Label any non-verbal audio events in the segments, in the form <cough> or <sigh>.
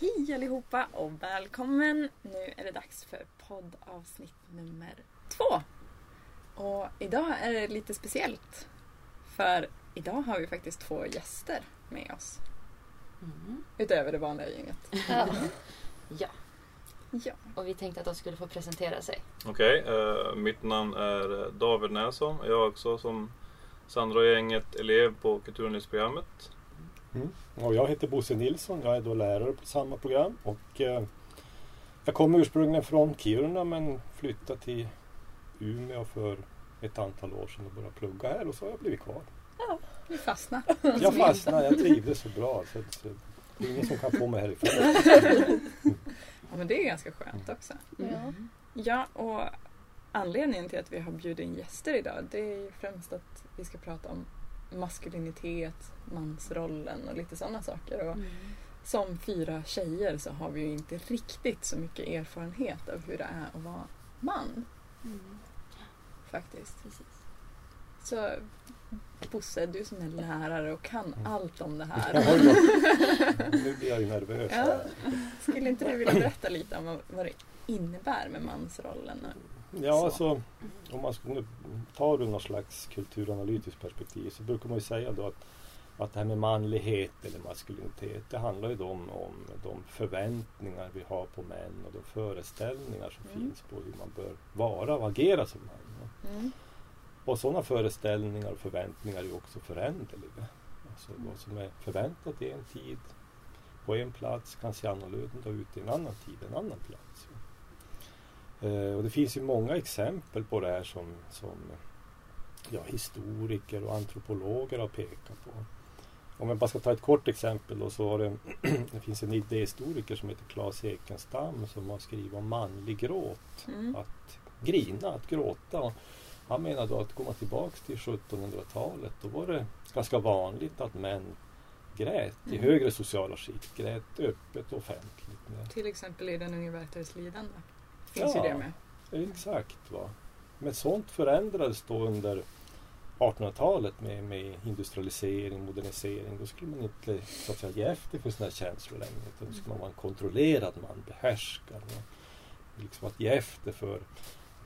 Hej allihopa och välkommen! Nu är det dags för poddavsnitt nummer två. Och idag är det lite speciellt. För idag har vi faktiskt två gäster med oss. Mm. Utöver det vanliga gänget. Ja. <laughs> ja, Ja. och vi tänkte att de skulle få presentera sig. Okej, eh, mitt namn är David Nässon. Jag är också som Sandra och gänget elev på kulturnyhetsprogrammet. Mm. Och jag heter Bosse Nilsson, jag är då lärare på samma program och eh, jag kommer ursprungligen från Kiruna men flyttade till Umeå för ett antal år sedan och började plugga här och så har jag blivit kvar. Vi fastnar. Jag fastnade, jag trivdes så bra så, så det är ingen som kan få mig härifrån. Ja men det är ganska skönt också. Ja. Ja och anledningen till att vi har bjudit in gäster idag det är ju främst att vi ska prata om maskulinitet, mansrollen och lite sådana saker. Och Mm. som fyra tjejer så har vi ju inte riktigt så mycket erfarenhet av hur det är att vara man Mm. faktiskt. Precis. Så Bosse, du som är lärare och kan Mm. allt om det här. Nu blir jag ju nervös. Ja. Skulle inte du vilja berätta lite om vad- vad det innebär med mansrollen? Ja, Så. alltså om man skulle ta det ur något slags kulturanalytiskt perspektiv så brukar man ju säga då att, att det här med manlighet eller maskulinitet det handlar ju då om, om de förväntningar vi har på män och de föreställningar som Mm. finns på hur man bör vara och agera som man. Mm. Och sådana föreställningar och förväntningar är ju också föränderliga. Alltså vad som är förväntat i en tid på en plats kan se annorlunda ut i en annan tid, en annan plats. Eh, och det finns ju många exempel på det här som, som ja, historiker och antropologer har pekat på. Om jag bara ska ta ett kort exempel då, så det, <clears throat> det finns en idéhistoriker som heter Claes Ekenstam som har skrivit om manlig gråt. Mm. Att grina, att gråta. Han menar då att går man tillbaks till 1700-talet då var det ganska vanligt att män grät i Mm. högre sociala skikt. Grät öppet och offentligt. Till exempel i Den unge Werthers lidande. Finns Ja. ju det med. Exakt. Va? Men sånt förändrades då under 1800-talet med, med industrialisering, modernisering. Då skulle man inte så att säga, ge efter för sina känslor längre. Utan då skulle man vara en kontrollerad man, behärskad. Va? Liksom att ge efter för,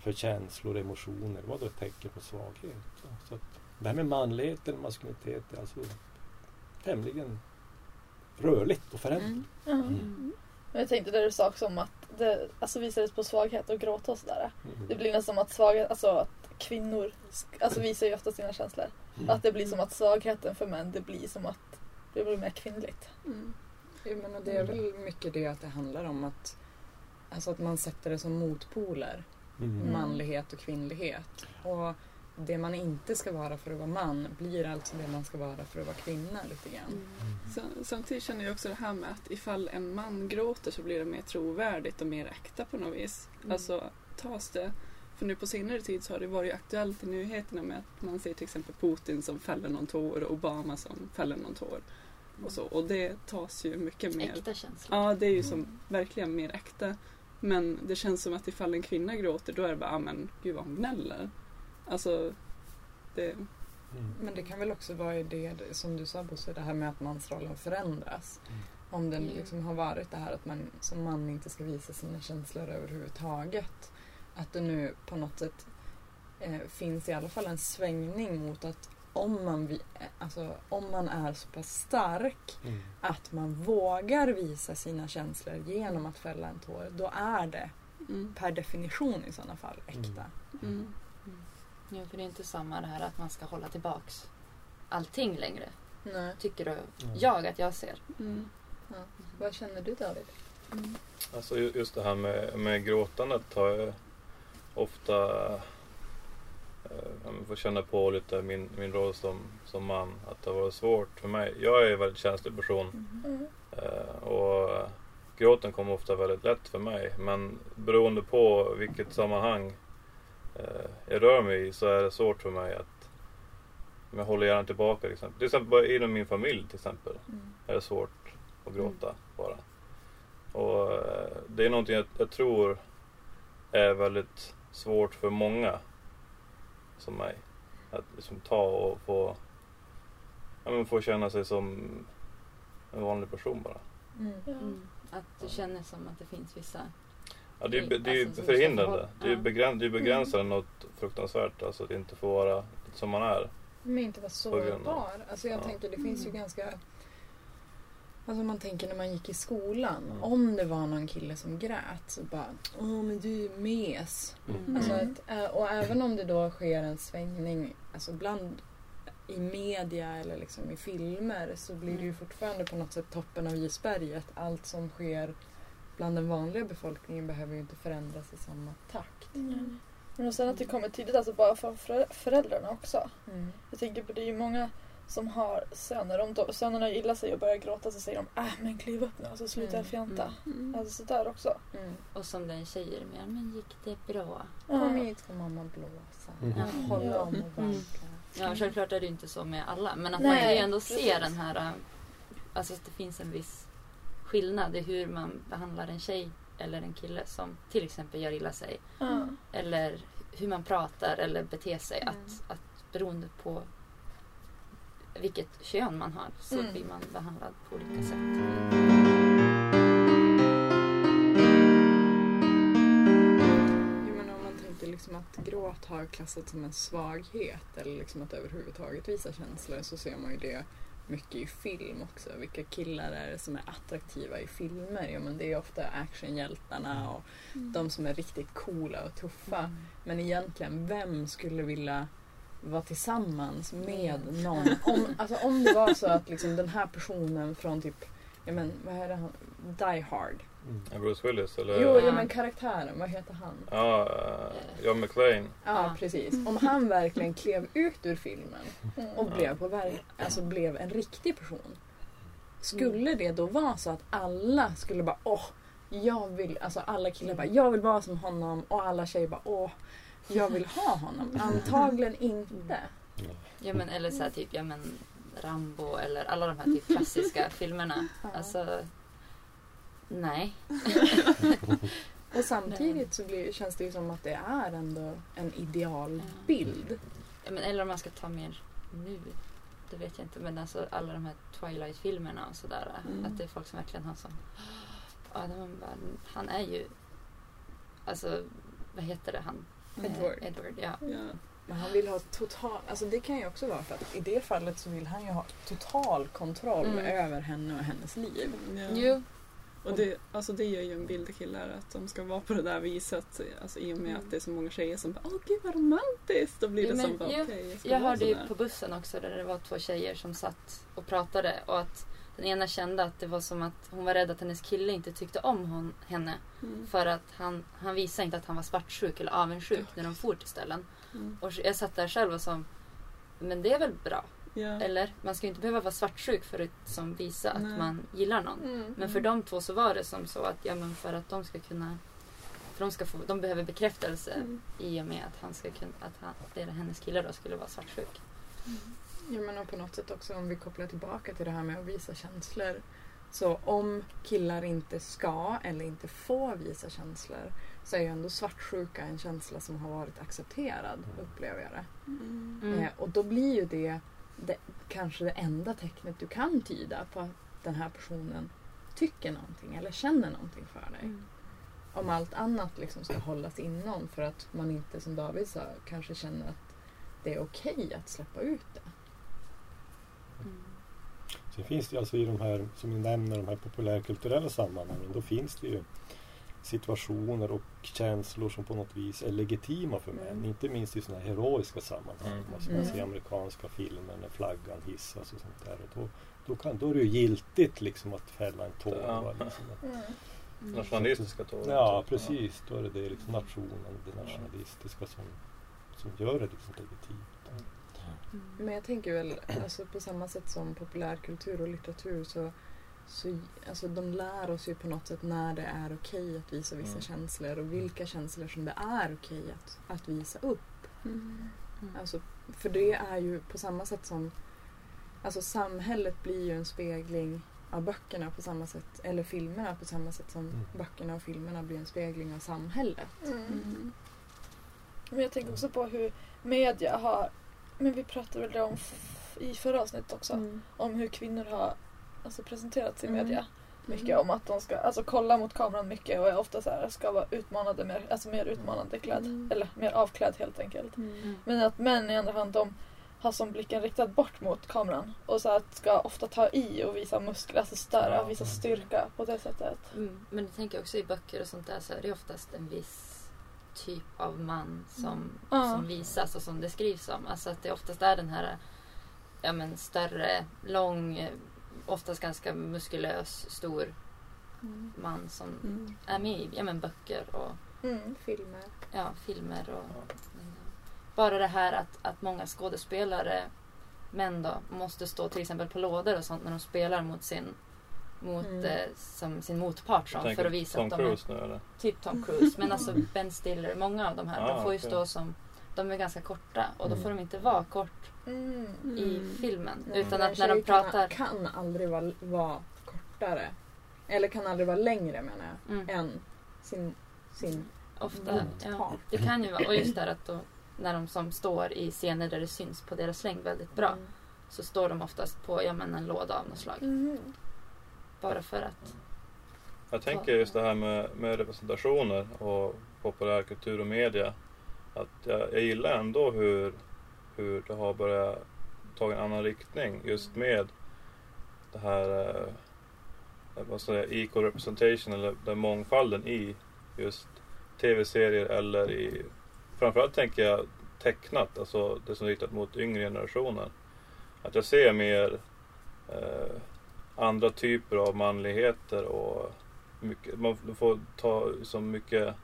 för känslor och emotioner var då ett tecken på svaghet. Va? Så att det här med manlighet eller maskulinitet är alltså tämligen rörligt och föränderligt. Mm. Mm. Men jag tänkte det du sa också om att det alltså visades på svaghet och gråta och sådär. Mm. Det blir nästan som att svaghet, alltså att kvinnor alltså visar ju ofta sina känslor. Mm. Att det blir som att svagheten för män, det blir som att det blir mer kvinnligt. Mm. Jag menar, det är väl mycket det att det handlar om att, alltså att man sätter det som motpoler. Mm. Manlighet och kvinnlighet. Och det man inte ska vara för att vara man blir alltså det man ska vara för att vara kvinna lite grann. Sa- Samtidigt känner jag också det här med att ifall en man gråter så blir det mer trovärdigt och mer äkta på något vis. Mm. Alltså tas det, för nu på senare tid så har det varit aktuellt i nyheterna med att man ser till exempel Putin som fäller någon tår och Obama som fäller någon tår. Och, så, och det tas ju mycket mer. Äkta känslor. Ja, det är ju som verkligen mer äkta. Men det känns som att ifall en kvinna gråter då är det bara, ah, men gud vad hon gnäller. Alltså, det, Mm. Men det kan väl också vara i det som du sa Bosse, det här med att mansrollen förändras. Mm. Om den Mm. liksom har varit det här att man som man inte ska visa sina känslor överhuvudtaget. Att det nu på något sätt eh, finns i alla fall en svängning mot att om man, alltså, om man är så pass stark Mm. att man vågar visa sina känslor genom att fälla en tår, då är det mm, per definition i sådana fall äkta. mm. Ja, för det är inte samma det här att man ska hålla tillbaks allting längre. Nej. Tycker du, Mm. jag att jag ser. Mm. Ja. Vad känner du David? Alltså ju- just det här med, med gråtandet har jag ofta eh, får känna på lite min, min roll som, som man. Att det har varit svårt för mig. Jag är en väldigt känslig person. Mm. Eh, och gråten kommer ofta väldigt lätt för mig. Men beroende på vilket sammanhang eh, jag rör mig i så är det svårt för mig att men jag håller gärna tillbaka till exempel. Till exempel inom min familj till exempel Mm. är det svårt att gråta bara. Och eh, det är någonting jag, jag tror är väldigt svårt för många som mig. Att liksom ta och få, ja, men få känna sig som en vanlig person bara. Mm. Mm. Att du känner som att det finns vissa... Ja, det, är, ju- det är ju Alltså, som förhindrande. Det är ju ja. begräns, det är begränsande något fruktansvärt. Alltså att inte få vara som man är. Men inte vara sårbar. Alltså jag Ja. tänker det finns ju ganska... Alltså man tänker när man gick i skolan. Mm. Om det var någon kille som grät så bara Åh men du är mes. Mm. Alltså Mm. att, eh, och även om det då sker en svängning alltså bland i media eller liksom i filmer så blir det ju Mm. fortfarande på något sätt toppen av isberget. Allt som sker bland den vanliga befolkningen behöver ju inte förändras i samma takt. Mm. Men och sen att det kommer tidigt, alltså bara för förä- föräldrarna också. Mm. Jag tänker på det är ju många som har söner. Om då, sönerna gillar sig och börjar gråta så säger de äh men kliv upp nu, alltså sluta Mm. fjanta. Mm. Alltså sådär också. Mm. Och som den tjejer mer, men gick det bra? Kom hit ska mamma blåsa. Mm. Ja. Hålla om och Mm. vankla. Ja, självklart är det inte så med alla. Men att Nej, man kan ju ändå se precis. den här... äh, Alltså att det finns en viss skillnad i hur man behandlar en tjej eller en kille som till exempel gör illa sig. Eller hur man pratar eller beter sig. Mm. Att, att beroende på vilket kön man har så Mm. blir man behandlad på olika sätt. Jo, men om man tänker liksom att gråt har klassats som en svaghet eller liksom att överhuvudtaget visa känslor så ser man ju det mycket i film också. Vilka killar är det som är attraktiva i filmer? Jo, men det är ofta actionhjältarna och de som är riktigt coola och tuffa. Men egentligen, vem skulle vilja vara tillsammans med någon? Om, alltså, om det var så att liksom, den här personen från typ, ja men vad är det han, Die Hard. Mm. Bruce Willis eller? Jo, ja men karaktären, vad heter han? Ja, eh, John McClane. Ja, precis. Om han verkligen klev ut ur filmen Mm. och blev, på alltså blev en riktig person. Skulle det då vara så att alla skulle bara åh, jag vill, alltså alla killar bara jag vill vara som honom och alla tjejer bara åh, jag vill ha honom. Antagligen inte. Ja, men, eller så här, typ ja, men Rambo eller alla de här typ klassiska <laughs> filmerna. Ja. Alltså, nej. <laughs> Och samtidigt så blir, känns det ju som att det är ändå en idealbild. Ja, men, eller om man ska ta mer nu. Det vet jag inte. Men alltså alla de här Twilight-filmerna och sådär. Mm. Att det är folk som verkligen har som... Ja, de bara, han är ju... Alltså, vad heter det han? Eh, Edward. Edward, ja. Ja. Men han vill ha total, alltså det kan ju också vara för att i det fallet så vill han ju ha total kontroll Mm. över henne och hennes liv. Ja. Jo. Och det, alltså det gör ju en bild till killar att de ska vara på det där viset. Alltså I och med Mm. att det är så många tjejer som bara åh gud vad romantiskt. Då blir det men som bara okej jag ska Jag vara hörde ju på bussen också där det var två tjejer som satt och pratade och att den ena kände att det var som att hon var rädd att hennes kille inte tyckte om hon, henne. Mm. För att han, han visade inte att han var svartsjuk eller avundsjuk när de for till ställen. Mm. Och jag satt där själv och sa men det är väl bra? Ja. Eller man ska ju inte behöva vara svartsjuk för att som visa att Nej. man gillar någon. Mm. Men för de två så var det som så att ja, men för att de ska kunna för de, ska få, de behöver bekräftelse Mm. i och med att, han ska kunna, att han, det är hennes kille då skulle vara svartsjuk. Ja men och på något sätt också om vi kopplar tillbaka till det här med att visa känslor. Så om killar inte ska eller inte får visa känslor så är ju ändå svartsjuka en känsla som har varit accepterad, upplever jag det. Mm. Mm. Eh, och då blir ju det, det kanske det enda tecknet du kan tyda på att den här personen tycker någonting eller känner någonting för dig. Mm. Om allt annat liksom ska hållas inom för att man inte, som David sa, kanske känner att det är okej att släppa ut det. Sen finns det alltså i de här, som ni nämner, de här populärkulturella sammanhangen, då finns det ju situationer och känslor som på något vis är legitima för män. Mm. Inte minst i sådana här heroiska sammanhang. Mm. Alltså man Mm. ser amerikanska filmer när flaggan hissas och sånt där. Och då, då, kan, då är det ju giltigt liksom att fälla en tår. Ja. Liksom. <laughs> Mm. Mm. Nationalistiska tårar. Ja, precis. Då är det, det liksom nationen, det nationalistiska som, som gör det liksom legitimt. Mm. Men jag tänker väl, alltså på samma sätt som populärkultur och litteratur så, så alltså de lär oss ju på något sätt när det är okej att visa vissa Mm. känslor och vilka känslor som det är okej att, att visa upp. Mm. Mm. Alltså, för det är ju på samma sätt som Alltså samhället blir ju en spegling av böckerna på samma sätt, eller filmerna på samma sätt som Mm. böckerna och filmerna blir en spegling av samhället. Mm. Mm. Men jag tänker också på hur media har, men vi pratade väl det om i förra avsnittet också, Mm. om hur kvinnor har alltså, presenterats i Mm. media. Mycket om att de ska alltså, kolla mot kameran mycket och är ofta så här, ska vara utmanade mer, alltså mer utmanande klädd. Mm. Eller mer avklädd helt enkelt. Mm. Men att män i andra hand de har som blicken riktad bort mot kameran och så att ska ofta ta i och visa muskler, alltså störa, Ja. visa styrka på det sättet. Mm. Men jag tänker också i böcker och sånt där så är det oftast en viss typ av man som, Ja. som visas och som det skrivs om. Alltså att det oftast är den här ja, men större, lång, oftast ganska muskulös, stor Mm. man som Mm. är med i ja, men böcker och Mm. Filmer. ja, filmer. Och, bara det här att, att många skådespelare, män då, måste stå till exempel på lådor och sånt när de spelar mot sin mot, Mm. eh, som sin motpart som, för att visa Tom att de är Cruise nu eller? typ Tom Cruise. Men alltså Ben Stiller, många av de här, Ah, de får ju okej. stå som de är ganska korta och då Mm. får de inte vara kort Mm. i Mm. filmen. Nej, Utan att när de pratar... Kan aldrig vara, vara kortare. Eller kan aldrig vara längre menar jag. Mm, Än sin, sin ofta. Ja, motpart. det kan ju vara. Och just där att då, när de som står i scener där det syns på deras längd väldigt bra. Mm. Så står de oftast på ja, men en låda av något slag. Bara för att... Jag tänker just det här med, med representationer och populärkultur och media. Att jag, jag gillar ändå hur, hur det har börjat ta en annan riktning just med det här eh, vad jag säga, equal representation eller den mångfalden i just tv-serier eller i framförallt tänker jag tecknat, alltså det som är riktat mot yngre generationer. Att jag ser mer eh, andra typer av manligheter och mycket, man får ta så mycket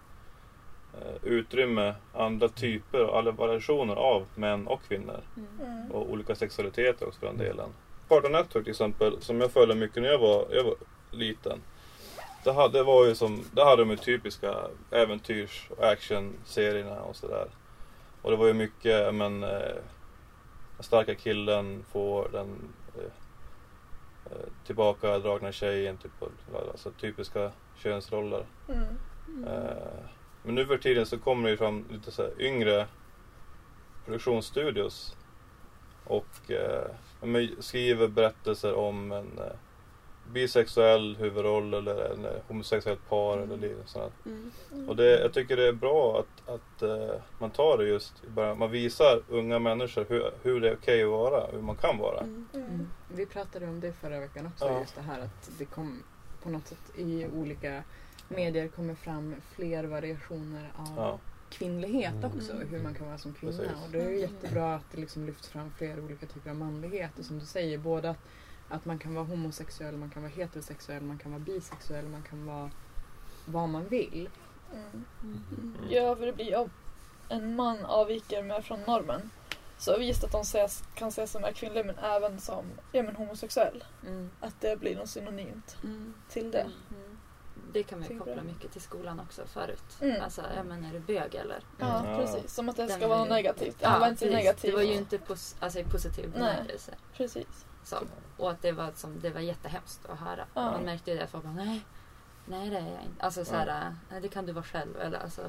eh, utrymme, andra typer och alla variationer av män och kvinnor. Mm. Och olika sexualiteter också för den delen. Cartoon Network till exempel, som jag följde mycket när jag var, jag var liten. Det hade, det var ju som, det hade de ju typiska äventyrs och actionserierna och sådär. Och det var ju mycket, men eh, starka killen får den eh, tillbakadragna tjejen, typ, alltså typiska könsroller. Mm. Eh, men nu för tiden så kommer det ju fram lite så här yngre produktionsstudios och eh, skriver berättelser om en eh, bisexuell huvudroll eller en eh, homosexuellt par eller lite sådant. Mm. Och det, jag tycker det är bra att, att eh, man tar det just i början. Man visar unga människor hur, hur det är okej att vara, hur man kan vara. Mm. Mm. Vi pratade om det förra veckan också, Ja. just det här att det kom på något sätt i olika medier kommer fram fler variationer av Ja. kvinnlighet Mm. också, hur man kan vara som kvinna. Precis. Och det är ju jättebra att det liksom lyfts fram fler olika typer av manlighet. Och som du säger, både att, att man kan vara homosexuell, man kan vara heterosexuell, man kan vara bisexuell, man kan vara vad man vill. Mm. Mm. Ja, för det blir om en man avviker mer från normen. Så visst att de ses, kan ses som är kvinnlig men även som ja, men homosexuell. Mm. Att det blir något synonymt Mm. till det. Mm. Det kan vi koppla mycket till skolan också förut. Mm. Alltså, ja men är du bög eller? Ja, Ja. precis. Som att det Den ska vara är något ju- negativt. Ja, Används i precis. negativt. Det var ju inte pos- alltså, i positiv Nej. bemärkelse. Precis. Som, och att det var, som, det var jättehemskt att höra. Ja. Man märkte ju det. Folk bara, nej, nej det är jag inte. Alltså så här, nej det kan du vara själv. Eller, alltså,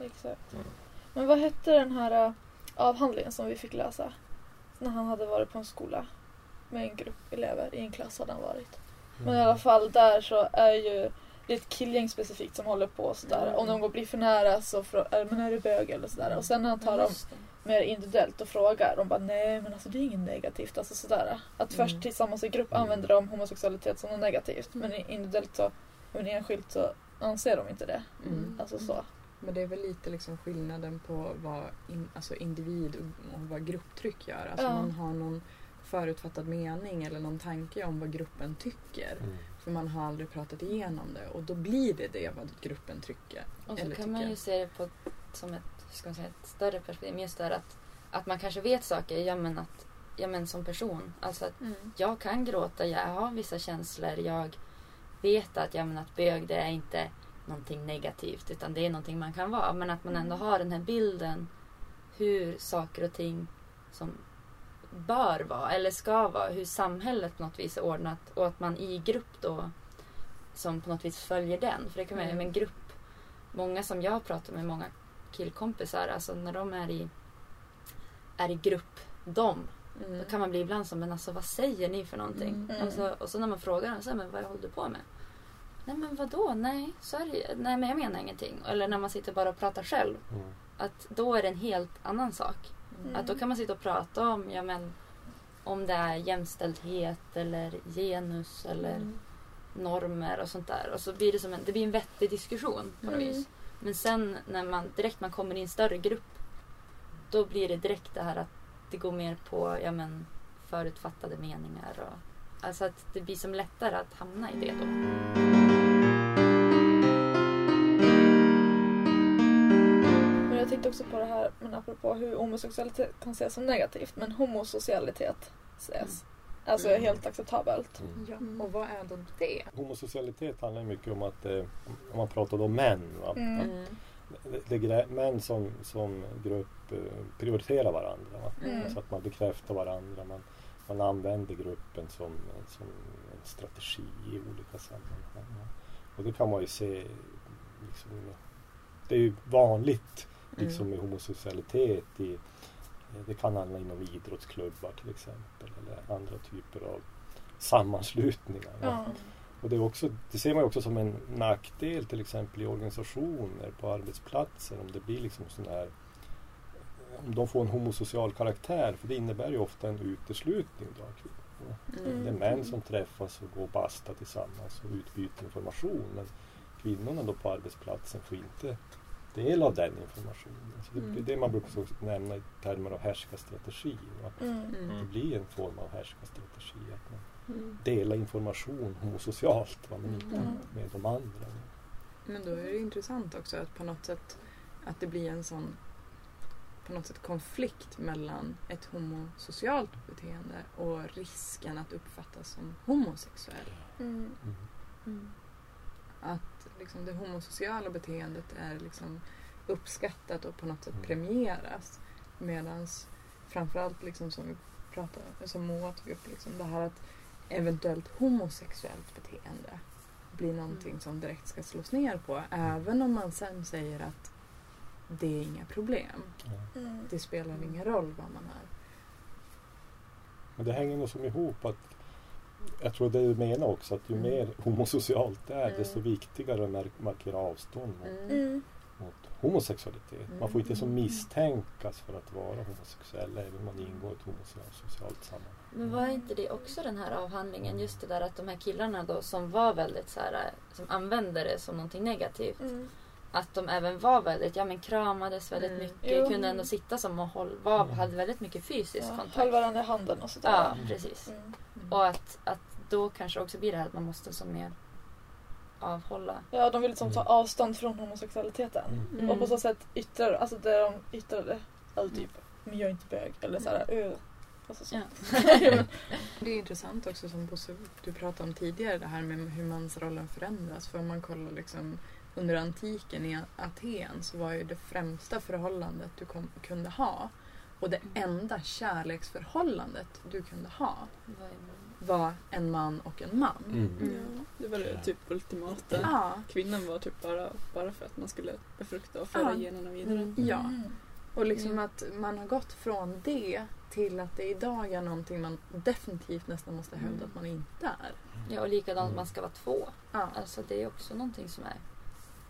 Exakt. Mm. Men vad hette den här äh, avhandlingen som vi fick läsa? När han hade varit på en skola med en grupp elever. I en klass hade han varit. Men i alla fall där så är ju det är ett killgäng specifikt som håller på sådär. Mm. Om de går blir för nära så frågar men är du bög eller sådär. Och sen när han tar dem. Mer individuellt och frågar. De bara nej men alltså det är inget negativt. Alltså sådär. Att Mm. först tillsammans i grupp Mm. använder de homosexualitet som något negativt. Men individuellt så, men enskilt så anser de inte det. Mm. Alltså så. Men det är väl lite liksom skillnaden på vad in, alltså individ och, vad grupptryck gör. Alltså Ja. man har någon förutfattad mening eller någon tanke om vad gruppen tycker. Mm. För man har aldrig pratat igenom det och då blir det det vad gruppen tycker. Och så eller kan man ju tycker. se det på som ett, ska man säga, ett större perspektiv. Men Just det här att, att man kanske vet saker, ja men, att, ja men som person. Alltså att jag kan gråta, jag har vissa känslor. Jag vet att, ja, men att bög det är inte någonting negativt utan det är någonting man kan vara. Men att man ändå har den här bilden hur saker och ting som bör vara eller ska vara, hur samhället på något vis är ordnat och att man i grupp då som på något vis följer den. För det kan vara Mm. en grupp, många som jag pratar med, många killkompisar, alltså när de är i, är i grupp, de, Mm. då kan man bli ibland som, men alltså vad säger ni för någonting? Mm. Alltså, och så när man frågar dem, så här, men vad håller du på med? Nej men vadå? Nej, så är det, nej men jag menar ingenting. Eller när man sitter bara och pratar själv. Mm. Att då är det en helt annan sak. Mm. Att då kan man sitta och prata om, ja men om det är jämställdhet eller genus eller Mm. normer och sånt där. Och så blir det som en, det blir en vettig diskussion på något Mm. vis. Men sen när man direkt man kommer i en större grupp då blir det direkt det här att det går mer på ja men, förutfattade meningar. Och, alltså att det blir som lättare att hamna i det då. Men jag tänkte också på det här, men apropå hur homosexualitet kan ses som negativt, men homosocialitet ses. Alltså Mm. helt acceptabelt. Mm. Ja, och vad är då det? Homosocialitet handlar mycket om att, eh, om man pratar om män, va? Mm. Mm. Det, det, män som, som grupp eh, prioriterar varandra. Va? Mm. Så att man bekräftar varandra. Man, man använder gruppen som, som en strategi i olika sammanhang. va? Och det kan man ju se. Liksom, det är ju vanligt liksom, med homosexualitet. I, det kan handla inom idrottsklubbar till exempel. Eller andra typer av sammanslutningar. Ja. Och det, är också, det ser man ju också som en nackdel till exempel i organisationer på arbetsplatser om det blir liksom sån här om de får en homosocial karaktär för det innebär ju ofta en uteslutning då, av kvinnor. Mm. Det är män som träffas och går och bastar tillsammans och utbyter information men kvinnorna då på arbetsplatsen får inte del av den informationen. Så det, Mm. det är det man brukar så nämna i termer av härskarstrategi. Mm. Mm. Det blir en form av härskarstrategi. Att man Mm. dela information homosocialt va, men inte Mm. med de andra. Men då är det intressant också att på något sätt att det blir en sån på något sätt konflikt mellan ett homosocialt beteende och risken att uppfattas som homosexuell. Mm. Mm. Att liksom det homosociala beteendet är liksom uppskattat och på något sätt Mm. premieras. Medan framförallt liksom som vi pratade, som Moa tog upp, liksom det här att eventuellt homosexuellt beteende blir någonting som direkt ska slås ner på. Även om man sen säger att det är inga problem. Mm. Det spelar ingen roll vad man är. Men det hänger nog som ihop att jag tror det du menar också att ju Mm. mer homosocialt det är Mm. desto viktigare att mar- markera avstånd mot, Mm. Mm. mot homosexualitet. Man får inte så Mm. misstänkas för att vara homosexuell även om man ingår i ett homosocialt sammanhang. Men var inte det också den här avhandlingen, just det där att de här killarna då som var väldigt så här, som använde det som någonting negativt. Mm. Att de även var väldigt, ja men kramades väldigt Mm. mycket, Jo. kunde ändå sitta som och håll, var, Mm. hade väldigt mycket fysisk Ja, kontakt. höll varandra i handen och sådär. Ja, precis. Mm. Och att, att då kanske också blir det här att man måste som mer avhålla. Ja, de ville liksom ta Mm. avstånd från homosexualiteten. Mm. Och på så sätt yttrade, alltså det de yttrade, alltså typ, men jag är inte bög. Eller såhär, öh. Alltså så. Ja. <laughs> Det är intressant också som Bosse, du pratade om tidigare det här med hur mansrollen förändras. För om man kollar liksom under antiken i Aten så var ju det främsta förhållandet du kom, kunde ha och det enda kärleksförhållandet du kunde ha var en man och en man. Mm. Mm. Ja, det var det typ ultimata. Ja, Kvinnan var typ bara, bara för att man skulle befrukta och föra Ja. generna vidare. Mm. ja. Mm. Och liksom Mm. att man har gått från det till att det idag är någonting man definitivt nästan måste hävda Mm. att man inte är. Ja, och likadant man ska vara två. Ja. Alltså det är också någonting som är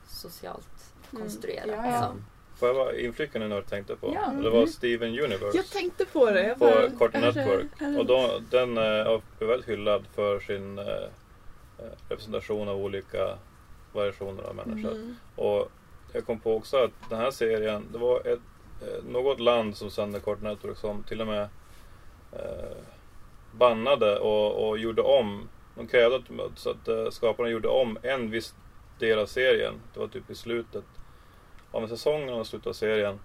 socialt Mm. konstruerat. Ja, ja. Som, Får jag bara inflika nu när du tänkte på? Ja. Det var. Steven Universe. Jag tänkte på det. Jag På bara, Cartoon är det- Network. är det- Och då, den eh, är väldigt hyllad för sin eh, eh, representation av olika variationer av människor. Mm. Och jag kom på också att den här serien, det var ett, eh, något land som sände Cartoon Network som till och med eh, bannade och, och gjorde om. De krävde att, så att eh, skaparna gjorde om en viss del av serien. Det var typ i slutet av en säsong och slutet av serien.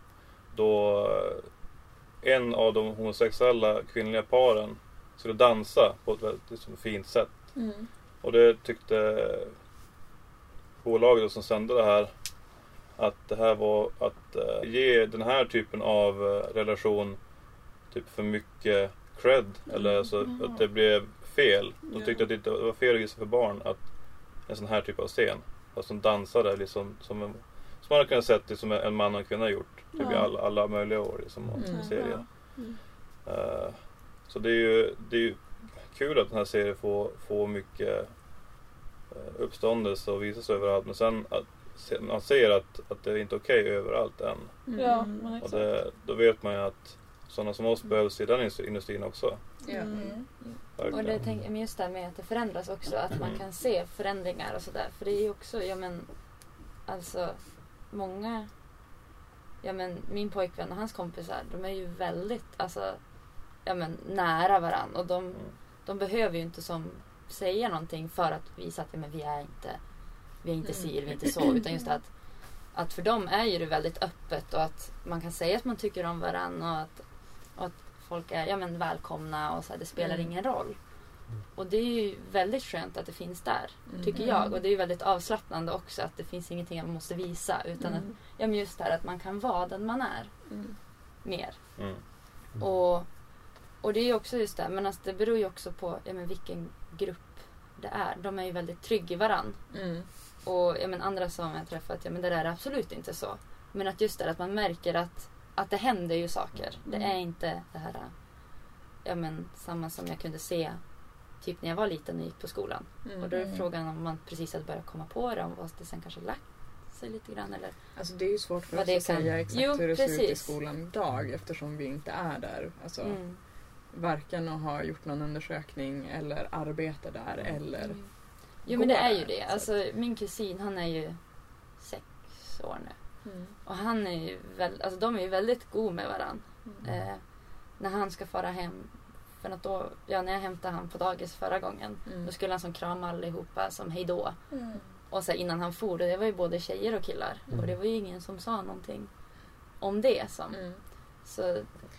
Då eh, en av de homosexuella kvinnliga paren skulle dansa på ett väldigt liksom, fint sätt. Mm. Och det tyckte bolaget som sände det här att det här var att eh, ge den här typen av eh, relation typ för mycket cred eller alltså, Jaha. att det blev fel. De tyckte att det var fel att visa för barn att en sån här typ av scen, fast de dansade liksom som en hade kunnat sett det som en man och en kvinna gjort typ i Ja. alla, alla möjliga år liksom, Mm. serier. Mm. Eh, så det är ju det är ju kul att den här serien får, får mycket uh, uppståndelse och visas överallt. Men sen att se- man ser att, att det är inte är okej överallt än. Mm. Ja, men Och det, då vet man ju att sådana som oss behövs i den industri- industrin också. Ja. Mm. Och det men just det här med att det förändras också, att man kan se förändringar och sådär. För det är ju också, ja men, alltså många, ja men min pojkvän och hans kompisar, de är ju väldigt, alltså, ja men nära varann. Och de, Mm. de behöver ju inte som säga någonting för att visa att ja, men vi är inte, vi är inte Mm. si eller vi är inte så. Utan just att, att för dem är ju det väldigt öppet och att man kan säga att man tycker om varann och att, och att folk är ja, men välkomna och så här, det spelar Mm. ingen roll. Och det är ju väldigt skönt att det finns där, Mm. tycker jag. Och det är ju väldigt avslappnande också att det finns ingenting man måste visa. Utan att, Mm. ja, men just det här att man kan vara den man är Mm. mer. Mm. Och, och det är ju också just det, men alltså det beror ju också på ja, men vilken grupp det är. De är ju väldigt trygga i varann. Mm. Och ja, men andra som jag träffat, ja men det där är absolut inte så. Men att just det att man märker att, att det händer ju saker. Det Mm. är inte det här, ja men samma som jag kunde se typ när jag var liten och gick på skolan. Mm. Och då är Mm. frågan om man precis hade börjat komma på det, om vad det sen kanske lagt sig lite grann eller Alltså det är ju svårt för oss att kan- säga exakt Jo, hur det ser ut i precis. skolan idag eftersom vi inte är där. Alltså, mm. Varken att ha gjort någon undersökning eller arbetar där eller... Mm. Jo men det är ju det. så Alltså min kusin han är ju sex år nu. Mm. Och han är ju väl, alltså de är ju väldigt god med varandra. Mm. Eh, när han ska fara hem, för att då, ja, när jag hämtade han på dagis förra gången, Mm. då skulle han som krama allihopa som hejdå. Mm. Och så innan han for, och det var ju både tjejer och killar. Mm. Och det var ju ingen som sa någonting om det. Som. Mm. Så,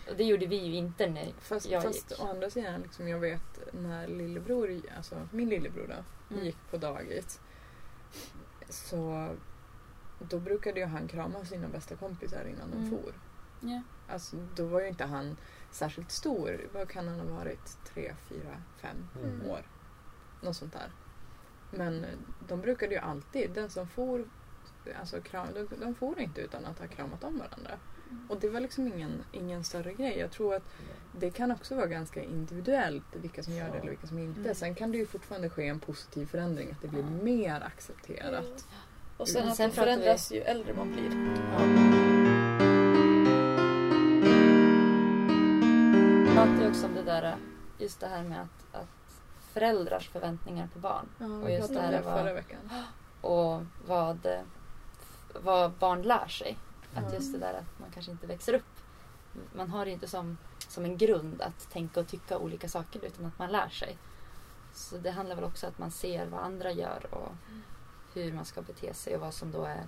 och det gjorde vi ju inte när Fast, jag fast gick. å andra sidan, liksom, jag vet när lillebror, alltså min lillebror då, Mm. gick på dagis. Så då brukade ju han krama sina bästa kompisar innan de Mm. for. Ja. Alltså, då var ju inte han särskilt stor. Vad kan han ha varit? Tre, fyra, fem Mm. år? Något sånt där. Men de brukade ju alltid, den som for, alltså kram, de, de for inte utan att ha kramat om varandra. Och det var liksom ingen, ingen större grej. Jag tror att det kan också vara ganska individuellt vilka som gör det eller vilka som inte. Mm. Sen kan det ju fortfarande ske en positiv förändring, att det blir Ja. mer accepterat. Och sen att sen de pratar vi- förändras ju äldre man blir. Vi pratade ju också om det där, just det här med att, att föräldrars förväntningar på barn. Ja, Och just det här var- förra veckan. och vad, vad barn lär sig. Att Ja. just det där att man kanske inte växer upp. Man har det inte som, som en grund att tänka och tycka olika saker utan att man lär sig. Så det handlar väl också om att man ser vad andra gör och hur man ska bete sig och vad som då är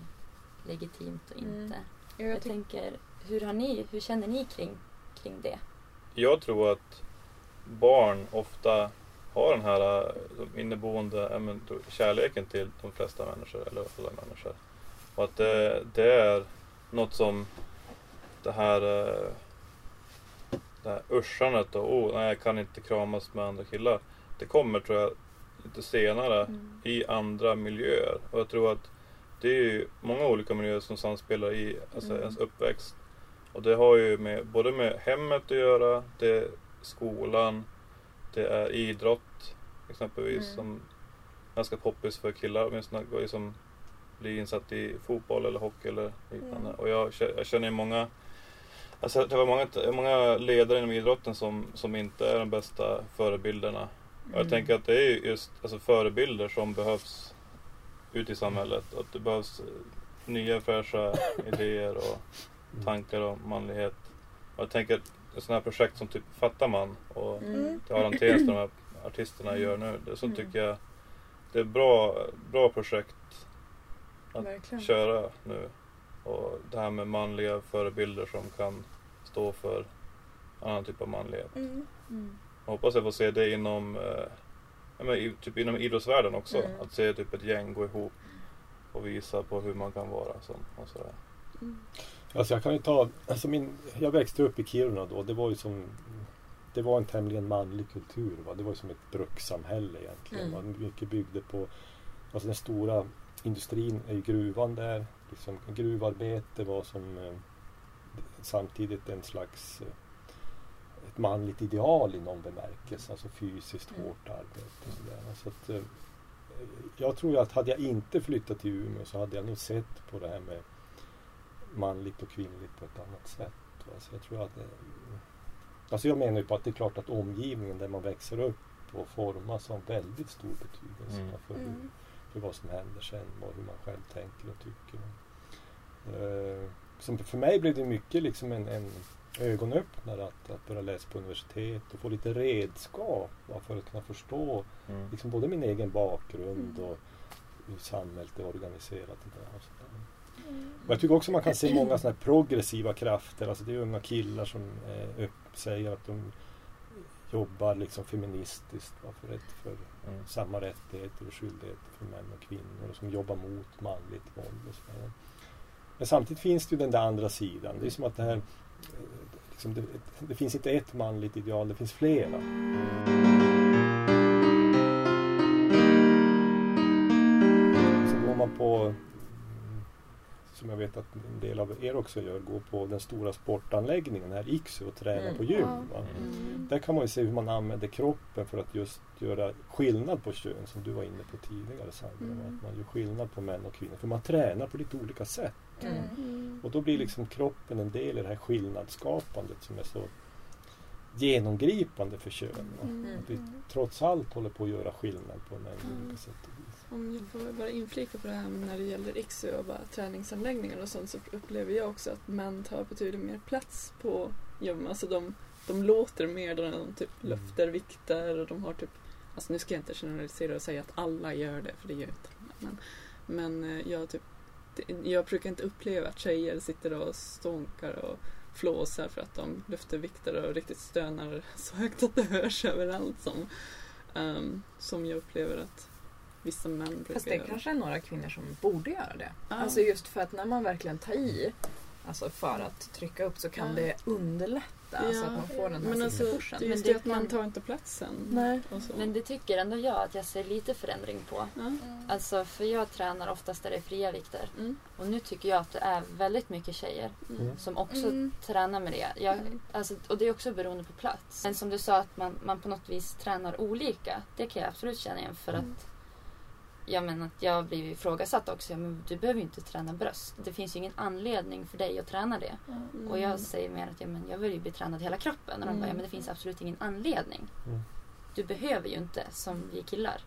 legitimt och Mm. inte. Ja, Jag jag tänker, hur, har ni, hur känner ni kring, kring det? Jag tror att barn ofta har den här äh, de inneboende men, kärleken till de flesta människor, eller alla människor. Och att det, det är något som det här, äh, det här uschandet och oh, nej jag kan inte kramas med andra killar. Det kommer tror jag lite senare i andra miljöer. Och jag tror att det är ju många olika miljöer som samspelar i alltså Mm. ens uppväxt. Och det har ju med, både med hemmet att göra, det är skolan, det är idrott exempelvis Mm. som ganska poppis för killar åtminstone. går ju som blir insatt i fotboll eller hockey eller liknande. Mm. Och jag, jag känner ju många Alltså det var många, många ledare inom idrotten som, som inte är de bästa förebilderna. Och jag Mm. tänker att det är ju just alltså, förebilder som behövs ute i samhället. Att det behövs eh, nya fräscha <laughs> idéer och tankar om manlighet. Och jag tänker att sådana här projekt som typ Fattar man och Mm. det Aron Tensta, de här artisterna gör nu. Det, så Mm. tycker jag det är bra, bra projekt att Verkligen. köra nu. Och det här med manliga förebilder som kan stå för annan typ av manlighet. Mm. Jag hoppas jag får se det inom, eh, men, typ inom idrottsvärlden också. Mm. Att se typ ett gäng gå ihop och visa på hur man kan vara. Som, och sådär. Alltså jag kan ju ta, alltså min, jag växte upp i Kiruna då. Det var ju som det var en tämligen manlig kultur. Va? Det var som ett brukssamhälle egentligen. Mm. Va? Mycket byggde på, alltså den stora industrin är ju gruvan där. Liksom, gruvarbete var som eh, samtidigt en slags eh, ett manligt ideal i någon bemärkelse. Alltså fysiskt Mm. hårt arbete. Och så där. Så att, eh, jag tror att hade jag inte flyttat till Umeå så hade jag nog sett på det här med manligt och kvinnligt på ett annat sätt. Va? Så jag tror att det, alltså jag menar ju på att det är klart att omgivningen där man växer upp och formas har en väldigt stor betydelse Mm. för, hur, Mm. för vad som händer sen och hur man själv tänker och tycker. Som för mig blev det mycket liksom en, en ögonöppnare att, att börja läsa på universitet och få lite redskap va, för att kunna förstå Mm. liksom både min egen bakgrund och hur samhället är organiserat. Och där, och Och jag tycker också man kan se många sådana här progressiva krafter. Alltså det är unga killar som eh, säger att de jobbar liksom feministiskt va, för, ett, för Mm. samma rättigheter och skyldigheter för män och kvinnor och som jobbar mot manligt våld. Och så där. Men samtidigt finns det ju den där andra sidan. Det är som att det här eh, liksom det, det finns inte ett manligt ideal, det finns flera. Så går man på, som jag vet att en del av er också gör, går på den stora sportanläggningen här Iksu och tränar Mm. på gym. Mm. Där kan man ju se hur man använder kroppen för att just göra skillnad på kön som du var inne på tidigare Sandra. Mm. Att man gör skillnad på män och kvinnor. För man tränar på lite olika sätt. Mm. Mm. Och då blir liksom kroppen en del i det här skillnadsskapandet som är så genomgripande för kön. Mm. Att vi trots allt håller på att göra skillnad på en mängd Mm. olika sätt och vis. Om jag får bara inflika på det här när det gäller IKSU och bara träningsanläggningar och sånt så upplever jag också att män tar betydligt mer plats på gym. Alltså de, de låter mer de typ Mm. lyfter vikter och de har typ Alltså nu ska jag inte generalisera och säga att alla gör det för det gör inte. Men, men eh, jag, typ, jag brukar inte uppleva att tjejer sitter och stånkar och flåsar för att de lyfter vikter och riktigt stönar så högt att det hörs överallt som, ehm, som jag upplever att vissa män brukar Fast det göra. kanske är några kvinnor som borde göra det. Ja. Alltså just för att när man verkligen tar i Alltså för att trycka upp så kan Ja. det underlätta så Ja. att man får den här Men alltså, pushen. det är just Men det det att man kan- tar inte platsen. Nej. Så. Men det tycker ändå jag att jag ser lite förändring på. ja. Alltså för jag tränar oftast där det är fria vikter. Mm. Och nu tycker jag att det är väldigt mycket tjejer Mm. som också Mm. tränar med det. Jag, Mm. alltså, och det är också beroende på plats. Men som du sa att man, man på något vis tränar olika. Det kan jag absolut känna igen för Mm. att jag menar att jag blir ju ifrågasatt också. Ja, Men du behöver ju inte träna bröst. Det finns ju ingen anledning för dig att träna det. Mm. Och jag säger mer att ja, men jag vill ju bli tränad hela kroppen. Och de bara, Mm. ja, men det finns absolut ingen anledning. Mm. Du behöver ju inte som vi killar.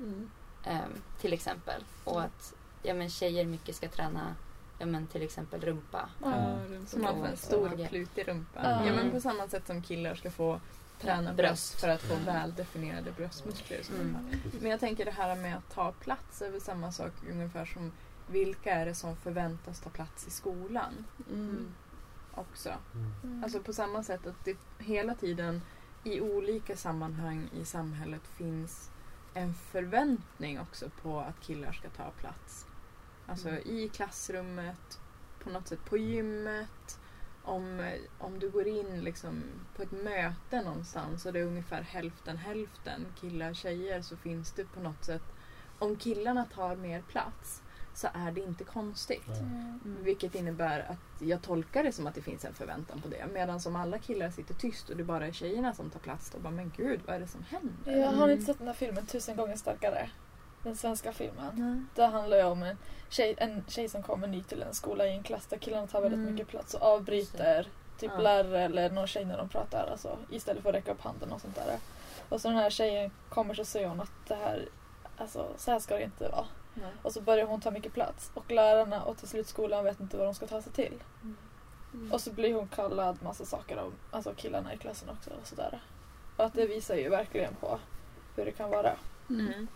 Mm. ehm, till exempel. Och att ja, men tjejer mycket ska träna ja, men till exempel rumpa. Ja. Ja, runt Så man får en Mm. stor Mm. plutig rumpa. Ja. Ja men på samma sätt som killar ska få träna bröst för att få väldefinierade bröstmuskler. Mm. Men jag tänker det här med att ta plats är väl samma sak ungefär som vilka är det som förväntas ta plats i skolan Mm. också. Mm. Alltså på samma sätt att det hela tiden i olika sammanhang i samhället finns en förväntning också på att killar ska ta plats. Alltså Mm. i klassrummet, på något sätt på gymmet. Om, om du går in liksom på ett möte någonstans och det är ungefär hälften hälften killar och tjejer så finns det på något sätt om killarna tar mer plats så är det inte konstigt. Mm. Vilket innebär att jag tolkar det som att det finns en förväntan på det. Medan som alla killar sitter tyst och det bara är tjejerna som tar plats då bara men gud vad är det som händer? Jag har inte sett den här filmen Tusen gånger starkare. Den svenska filmen. Nej. Det handlar ju om en tjej, en tjej som kommer ny till en skola i en klass där killarna tar väldigt Mm. mycket plats och avbryter typ Ja. lärare eller någon tjej när de pratar. Alltså, istället för att räcka upp handen och sånt där. Och så den här tjejen kommer så säger hon att det här, alltså så här ska det inte vara. Nej. Och så börjar hon ta mycket plats och lärarna och till slut skolan vet inte vad de ska ta sig till. Mm. Och så blir hon kallad massa saker av alltså killarna i klassen också och sådär. Och att det visar ju verkligen på hur det kan vara. Mm.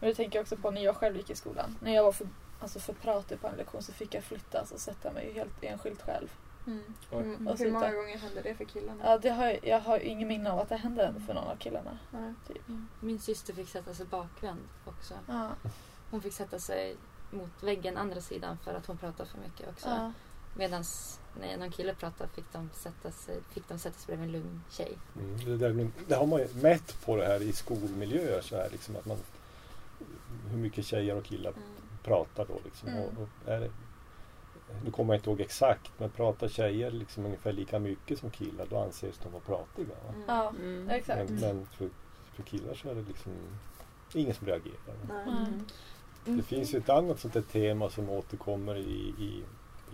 Men det tänker jag också på när jag själv gick i skolan. När jag var för, alltså för pratig på en lektion så fick jag flyttas och sätta mig helt enskilt själv. Mm. Mm. Och Hur många gånger hände det för killarna? Ja, det har, jag- jag har ju ingen minne av att det hände för någon av killarna. Nej. Typ. Min syster fick sätta sig bakvänd också. Ja. Hon fick sätta sig mot väggen andra sidan för att hon pratade för mycket också. Ja. Medan när någon kille pratade fick de sätta sig, fick de sätta sig bredvid en lugn tjej. Mm, det, där, det har man ju mätt på det här i skolmiljöer så här liksom att man hur mycket tjejer och killar Mm. pratar då liksom. Mm. Och, och är det, nu kommer jag inte ihåg exakt men pratar tjejer liksom ungefär lika mycket som killar då anses de vara pratiga. Va? Mm. Ja, Mm. exakt. Men, men för, för killar så är det liksom ingen som reagerar. Mm. Det finns ju ett annat sånt där tema som återkommer i, i,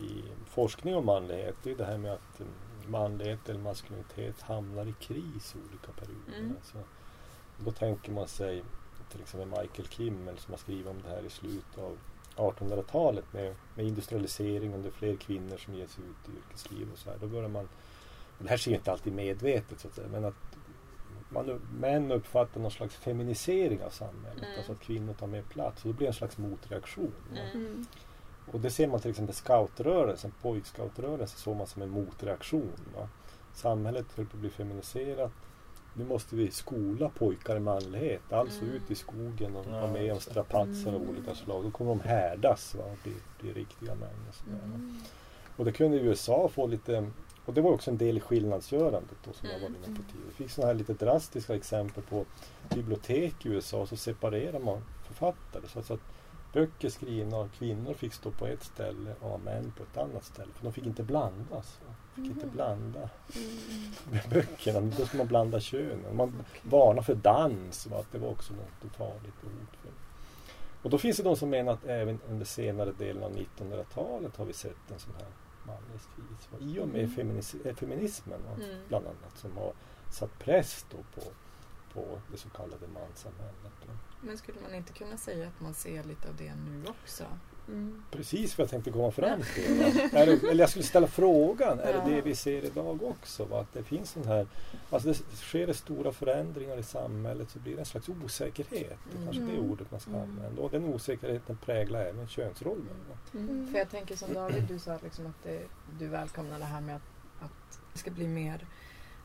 i forskning om manlighet. Det är det här med att mm, manlighet eller maskulinitet hamnar i kris i olika perioder. Mm. Alltså, då tänker man sig till exempel Michael Kimmel som har skrivit om det här i slutet av 1800-talet med, med industrialisering och det är fler kvinnor som ger sig ut i yrkesliv och så här. Då börjar man, och det här sker inte alltid medvetet så att säga, men att man, män uppfattar någon slags feminisering av samhället. Mm. Alltså att kvinnor tar mer plats. Och det blir en slags motreaktion. Mm. Mm. Och det ser man till exempel scoutrörelsen, pojkscoutrörelsen såg man som en motreaktion. Va? Samhället höll på att bli feminiserat. Nu måste vi skola pojkar i manlighet. Alltså Mm. ut i skogen och Ja, med om strapatser av Mm. olika slag. Då kommer de härdas va? och bli, bli riktiga män. Och, sådär? Mm. och det kunde USA få lite och det var också en del i skillnadsgörandet då, som jag var Mm. inne på tidigare. Vi fick sådana här lite drastiska exempel på bibliotek i USA så separerar man författare. Så att böcker skrivna av kvinnor fick stå på ett ställe och av män på ett annat ställe. För de fick inte blandas. Va. De fick inte blanda Mm. böckerna. Då ska man blanda könen. Man varnar för dans. Att det var också något farligt och hotfullt. Och då finns det de som menar att även under senare delen av 1900-talet har vi sett en sån här manlighetskris. va. I och med Mm. eh, feminismen? Mm. bland annat som har satt press på, på det så kallade manssamhället. Men skulle man inte kunna säga att man ser lite av det nu också? Mm. Precis vad jag tänkte komma fram till. Är det, eller jag skulle ställa frågan, är det Ja. det vi ser idag också? Va? Att det finns sån här, alltså det sker det stora förändringar i samhället så blir det en slags osäkerhet. Det är kanske det Mm. ordet man ska Mm. använda. Och den osäkerheten präglar även könsrollen. Va? Mm. För jag tänker som David, du sa liksom att det, du välkomnar det här med att, att det ska bli mer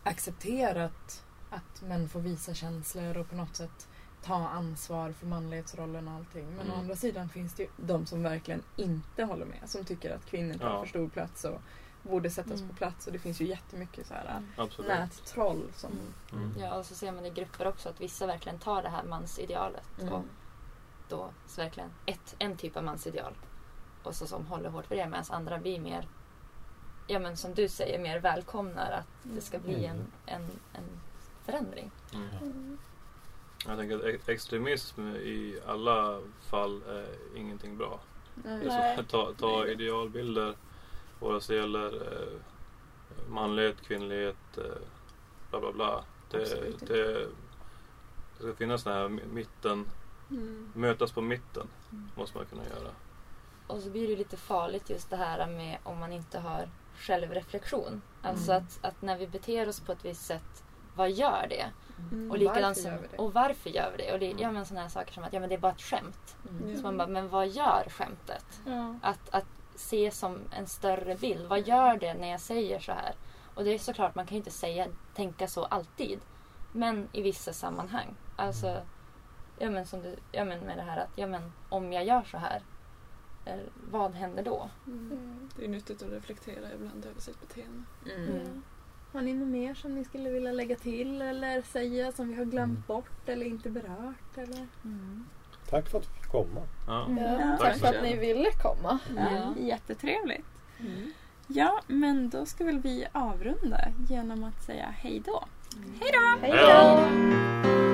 accepterat att män får visa känslor och på något sätt ta ansvar för manlighetsrollen och allting. Men Mm. å andra sidan finns det ju de som verkligen inte håller med. Som tycker att kvinnor tar Ja. för stor plats och borde sättas Mm. på plats. Och det finns ju jättemycket så här Absolut. nättroll som... Mm. Ja, och så ser man i grupper också att vissa verkligen tar det här mansidealet Mm. och då så verkligen ett, en typ av mansideal och så som håller hårt för det medan andra blir mer, ja men som du säger, mer välkomnar att det ska bli en, Mm. en, en förändring. Mm. Mm. Jag tänker att ex- extremism i alla fall är ingenting bra. Nej. Det är så- Ta, ta idealbilder vare sig det gäller eh, manlighet, kvinnlighet, eh, bla bla bla. Det, det, det ska finnas den här mi- mitten, Mm. mötas på mitten måste man kunna göra. Och så blir det lite farligt just det här med om man inte har självreflektion. Alltså Mm. att, att när vi beter oss på ett visst sätt, vad gör det? Mm. Och, likadant varför gör vi det? och varför gör vi det? Och det, Mm. ja men sådana här saker som att ja, men det är bara ett skämt. Mm. Så man bara, men vad gör skämtet? Ja. Att, att se som en större bild. Vad gör det när jag säger så här? Och det är såklart, man kan ju inte säga, tänka så alltid. Men i vissa sammanhang. Alltså, ja men, som du, ja men med det här att, ja men om jag gör så här, eh, vad händer då? Mm. Mm. Det är nyttigt att reflektera ibland över sitt beteende. Mm. Har ni något mer som ni skulle vilja lägga till eller säga som vi har glömt Mm. bort eller inte berört? Eller? Tack för att du fick komma. Ja. Ja, Tack för att ni ville komma. Ja. Jättetrevligt. Mm. Ja, men då ska väl vi avrunda genom att säga hej då. Hej Hej då!